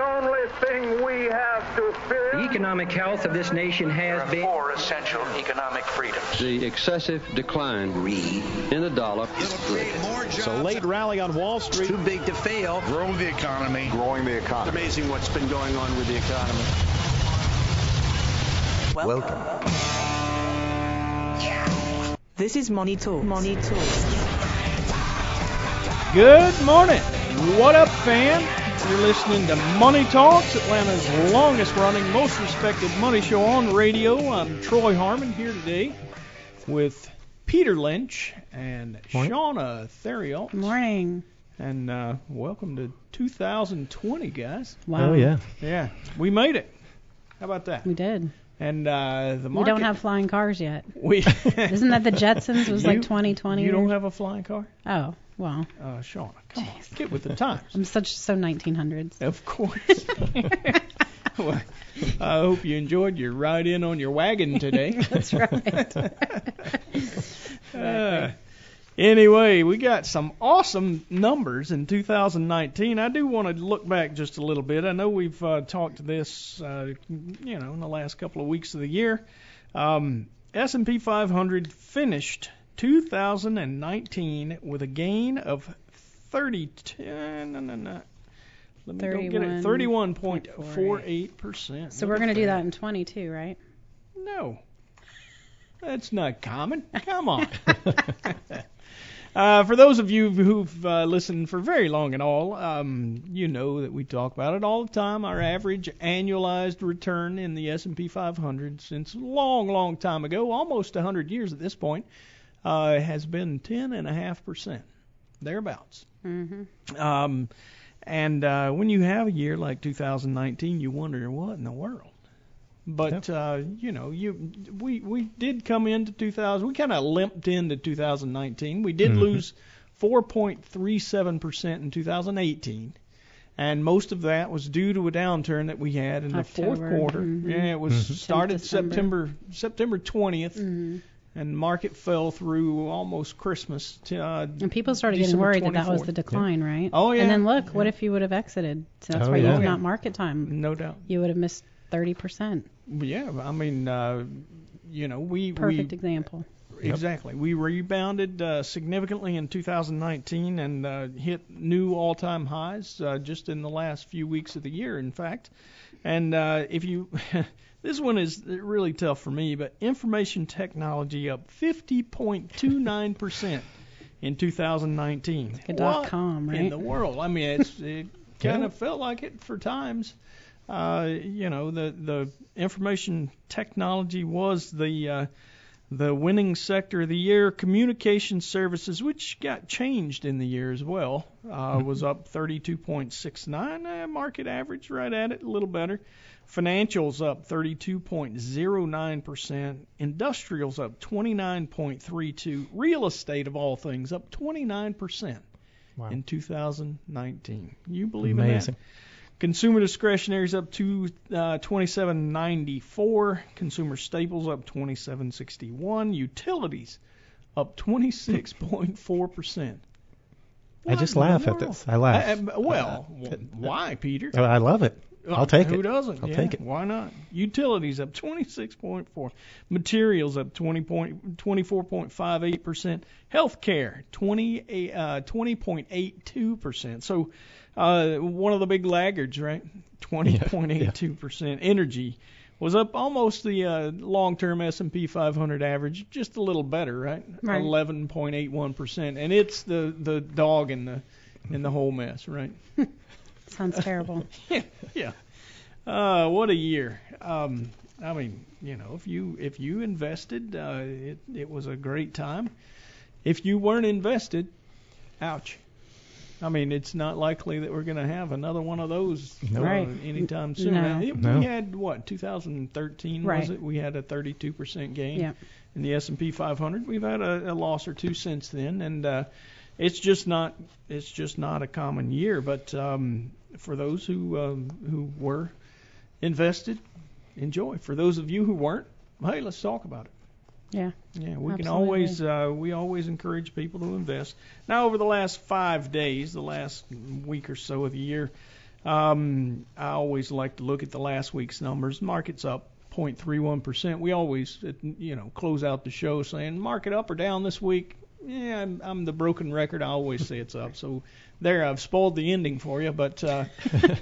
only thing we have to fear. The economic health of this nation has been. Four essential economic freedoms. The excessive decline in the dollar. It's a late rally on Wall Street. Too big to fail. Growing the economy. Growing the economy. It's amazing what's been going on with the economy. Welcome. This is Money Talks. Money Talks. Good morning. What up, fam? You're listening to Money Talks, Atlanta's longest running, most respected money show on radio. I'm Troy Harmon here today with Peter Lynch and Morning. Shauna Theriault. Morning. And uh, welcome to 2020, guys. Wow. Oh yeah. Yeah, we made it. How about that? We did. And uh, the We don't have flying cars yet. We. Isn't that the Jetsons? It Was You- like 2020. You don't have a flying car? Oh, well. Uh, Shauna, come on, get with the times. I'm such so 1900s. Of course. well, I hope you enjoyed your ride in on your wagon today. That's right. Uh, anyway, we got some awesome numbers in 2019. I do want to look back just a little bit. I know we've uh, talked this, uh, you know, in the last couple of weeks of the year. Um, S&P 500 finished 2019 with a gain of 32. No, no, no. Let me go get it. 31.48 percent. so we're going to do that in 22, right? No. That's not common. Come on. uh, for those of you who've uh, listened for very long and all, um, you know that we talk about it all the time. Our average annualized return in the S&P 500 since a long, long time ago, almost 100 years at this point, uh, has been 10.5 percent, thereabouts. Mm-hmm. Um, and uh, when you have a year like 2019, you wonder what in the world. But uh, you know, you we we did come into 2000. We kind of limped into 2019. We did Mhm. lose 4.37 percent in 2018, and most of that was due to a downturn that we had in the fourth October, quarter. mhm. Yeah, it was Mhm. started September September 20th, hmm and market fell through almost Christmas. To, uh, And people started getting December worried that that was the decline, right? Oh, yeah. And then look, what if you would have exited? So that's Oh, why yeah. you have Yeah. not market time. no doubt. You would have missed 30%. Yeah, I mean, uh, you know, we Perfect we example. exactly we rebounded uh, significantly in 2019 and uh, hit new all-time highs uh, just in the last few weeks of the year, in fact. And uh, if you this one is really tough for me, but information technology up 50.29 percent in 2019. Like dot com, right? In the world, I mean, it's it kind of felt like it for times. Uh, you know, the the information technology was the uh, the winning sector of the year. Communication services, which got changed in the year as well, uh, was up 32.69. Uh, market average, right at it, a little better. Financials up 32.09%. Industrials up 29.32. Real estate, of all things, up 29% Wow. in 2019. You believe Amazing. in that? Consumer discretionaries up to uh, 27.94. Consumer staples up 27.61. Utilities up 26.4 percent. I just laugh at this. I laugh. Uh, uh, well, uh, why, Peter? I love it. I'll take Who it. Who doesn't? I'll Yeah, take it. Why not? Utilities up 26.4. Materials up 20 point, 24.58 percent. Healthcare 20 uh, 20.82 percent. So uh, one of the big laggards, right? 20.82 percent. Energy was up almost the uh, long-term S&P 500 average, just a little better, right? Right. 11.81 percent, and it's the the dog in the in the whole mess, right? Sounds terrible. yeah, yeah. Uh, what a year. Um, I mean, you know, if you if you invested, uh, it it was a great time. If you weren't invested, ouch. I mean, it's not likely that we're going to have another one of those Nope. uh, anytime soon. No. It- No. We had what 2013 Right. was it? We had a 32% gain Yeah. in the S&P 500. We've had a, a loss or two since then, and uh, it's just not it's just not a common year. But um, for those who um, who were invested, enjoy. For those of you who weren't, hey, let's talk about it. Yeah. Yeah, we can always uh, we always encourage people to invest. Now, over the last five days, the last week or so of the year, Um, I always like to look at the last week's numbers. Market's up 0.31%. We always, you know, close out the show saying market up or down this week. Yeah, I'm, I'm the broken record. I always say it's up. So there, I've spoiled the ending for you, but uh,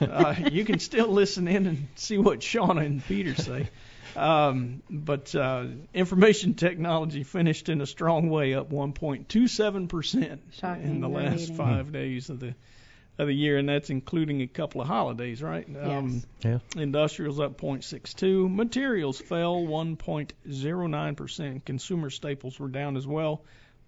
uh, you can still listen in and see what Shauna and Peter say. Um, but uh, information technology finished in a strong way, up 1.27 percent in the last reading. five days of the of the year, and that's including a couple of holidays, right? Um, Yes. Yeah. Industrials up 0.62. Materials fell 1.09%. Consumer staples were down as well,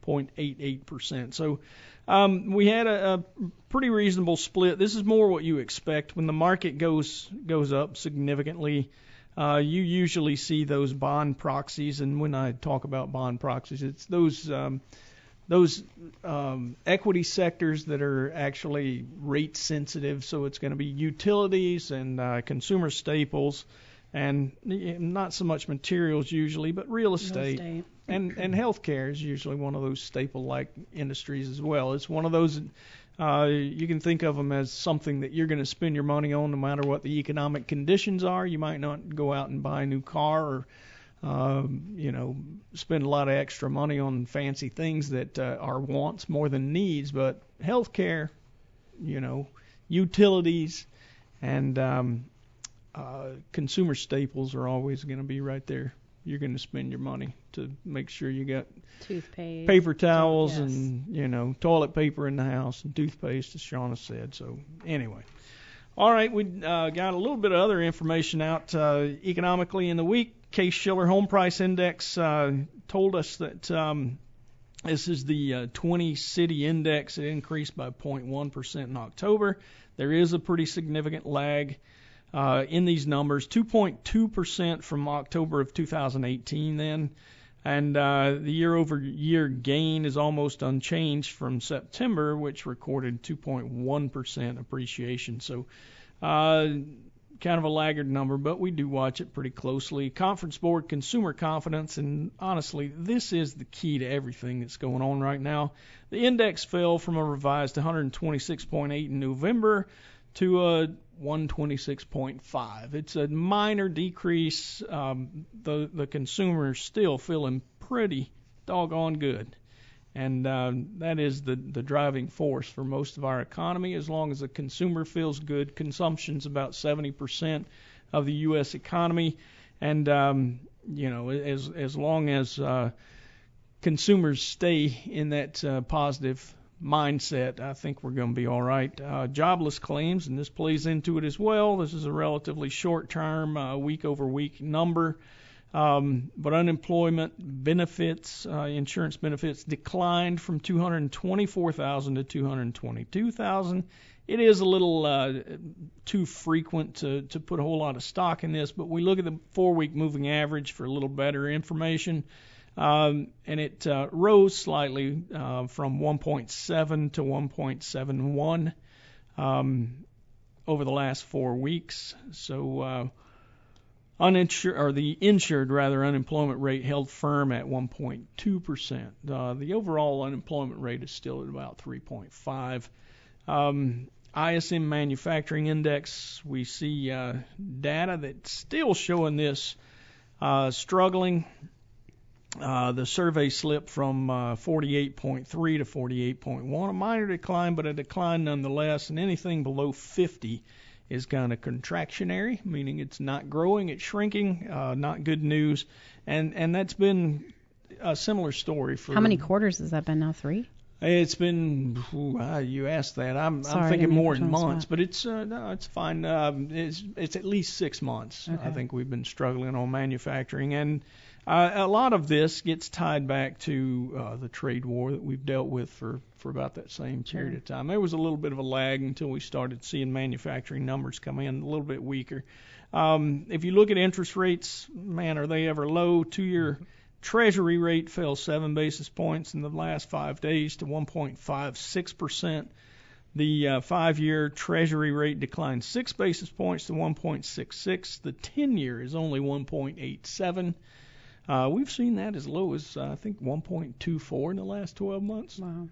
0.88%. So um, we had a, a pretty reasonable split. This is more what you expect when the market goes goes up significantly. Uh, you usually see those bond proxies, and when I talk about bond proxies, it's those um, those um, equity sectors that are actually rate sensitive. So it's going to be utilities and uh, consumer staples, and not so much materials usually, but real estate. estate. And and healthcare is usually one of those staple-like industries as well. It's one of those uh, you can think of them as something that you're going to spend your money on no matter what the economic conditions are. You might not go out and buy a new car or um, you know, spend a lot of extra money on fancy things that uh, are wants more than needs, but healthcare, you know, utilities, and um, uh, consumer staples are always going to be right there. You're going to spend your money to make sure you got Toothpaste. paper towels yes. and you know toilet paper in the house and toothpaste, as Shauna said. So anyway, all right, we uh, got a little bit of other information out uh, economically in the week. Case Shiller Home Price Index uh, told us that um, this is the uh, 20 city index. It increased by 0.1% in October. There is a pretty significant lag uh, in these numbers 2.2% from October of 2018 then. And uh, the year over year gain is almost unchanged from September, which recorded 2.1% appreciation. So, uh, kind of a laggard number, but we do watch it pretty closely. Conference Board Consumer Confidence, and honestly, this is the key to everything that's going on right now. The index fell from a revised 126.8 in November to a 126.5. It's a minor decrease. Um, the the consumer's still feeling pretty doggone good, and uh, that is the the driving force for most of our economy. As long as the consumer feels good, consumption's about 70% of the U.S. economy, and um, you know as as long as uh, consumers stay in that uh, positive mindset, I think we're going to be all right. Uh, jobless claims, and this plays into it as well. This is a relatively short-term, uh, week-over-week number. Um, but unemployment benefits, uh, insurance benefits, declined from 224,000 to 222,000. It is a little uh, too frequent to, to put a whole lot of stock in this, but we look at the four-week moving average for a little better information. Um, and it uh, rose slightly uh, from 1.7 to 1.71 um, over the last four weeks. So uh, uninsured or the insured rather unemployment rate held firm at 1.2 percent. Uh, the overall unemployment rate is still at about 3.5. Um, ISM Manufacturing Index, we see uh, data that's still showing this uh, struggling. Uh, the survey slipped from uh, 48.3 to 48.1, a minor decline, but a decline nonetheless. And anything below 50 is kind of contractionary, meaning it's not growing, it's shrinking. Uh, not good news. And and that's been a similar story for How many quarters has that been now? Three? It's been ooh, ah, you asked that. I'm Sorry, I'm thinking more in put you on the months, but it's uh, no, it's fine. Um, it's it's at least six months. I think we've been struggling on manufacturing, and uh, a lot of this gets tied back to uh, the trade war that we've dealt with for for about that same period of time. There was a little bit of a lag until we started seeing manufacturing numbers come in a little bit weaker. Um, if you look at interest rates, man, are they ever low? Two-year Treasury rate fell seven basis points in the last five days to 1.56%. The uh, five-year Treasury rate declined six basis points to 1.66. The 10-year is only 1.87. Uh, we've seen that as low as uh, I think 1.24 in the last 12 months. Wow.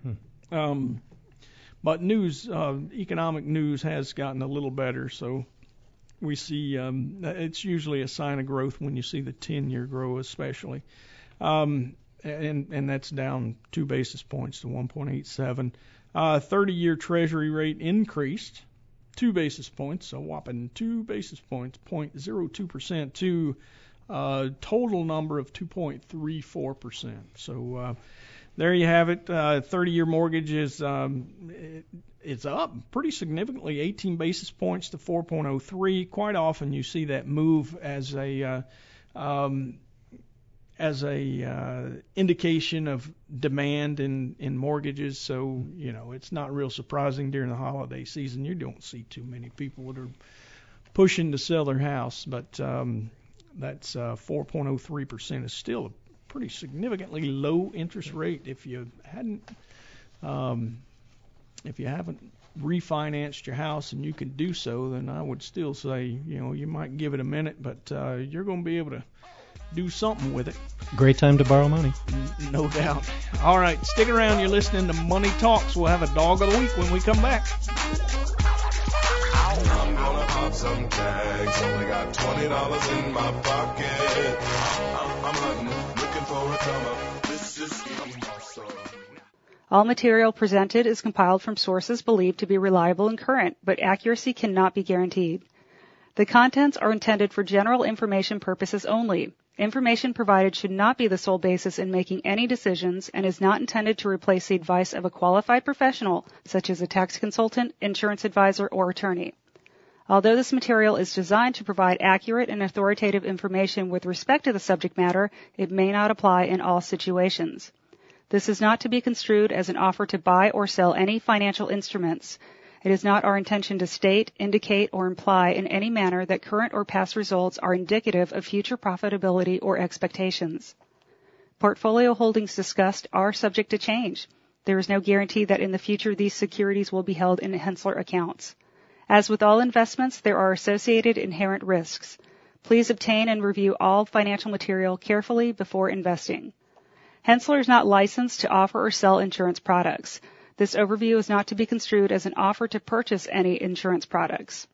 Um, but news, uh, economic news has gotten a little better. So we see um, it's usually a sign of growth when you see the 10-year grow, especially. Um, and and that's down two basis points to 1.87. Uh, 30-year Treasury rate increased two basis points, a whopping two basis points, 0.02 percent, to a total number of 2.34 percent. So uh, there you have it. Uh, 30-year mortgage is um, it, it's up pretty significantly, 18 basis points to 4.03. Quite often you see that move as a uh, um, as a uh, indication of demand in in mortgages. So you know it's not real surprising during the holiday season. You don't see too many people that are pushing to sell their house, but um, that's uh, 4.03 percent is still a pretty significantly low interest rate. If you hadn't um, if you haven't refinanced your house and you can do so, then I would still say you know you might give it a minute, but uh, you're going to be able to do something with it. Great time to borrow money. No doubt. All right, stick around. You're listening to Money Talks. We'll have a dog of the week when we come back. Some tags. Only got twenty dollars in my pocket. I'm, I'm hunting, looking for a come up. This is. All material presented is compiled from sources believed to be reliable and current, but accuracy cannot be guaranteed. The contents are intended for general information purposes only. Information provided should not be the sole basis in making any decisions and is not intended to replace the advice of a qualified professional, such as a tax consultant, insurance advisor, or attorney. Although this material is designed to provide accurate and authoritative information with respect to the subject matter, it may not apply in all situations. This is not to be construed as an offer to buy or sell any financial instruments. It is not our intention to state, indicate, or imply in any manner that current or past results are indicative of future profitability or expectations. Portfolio holdings discussed are subject to change. There is no guarantee that in the future these securities will be held in Henssler accounts. As with all investments, there are associated inherent risks. Please obtain and review all financial material carefully before investing. Henssler is not licensed to offer or sell insurance products. This overview is not to be construed as an offer to purchase any insurance products.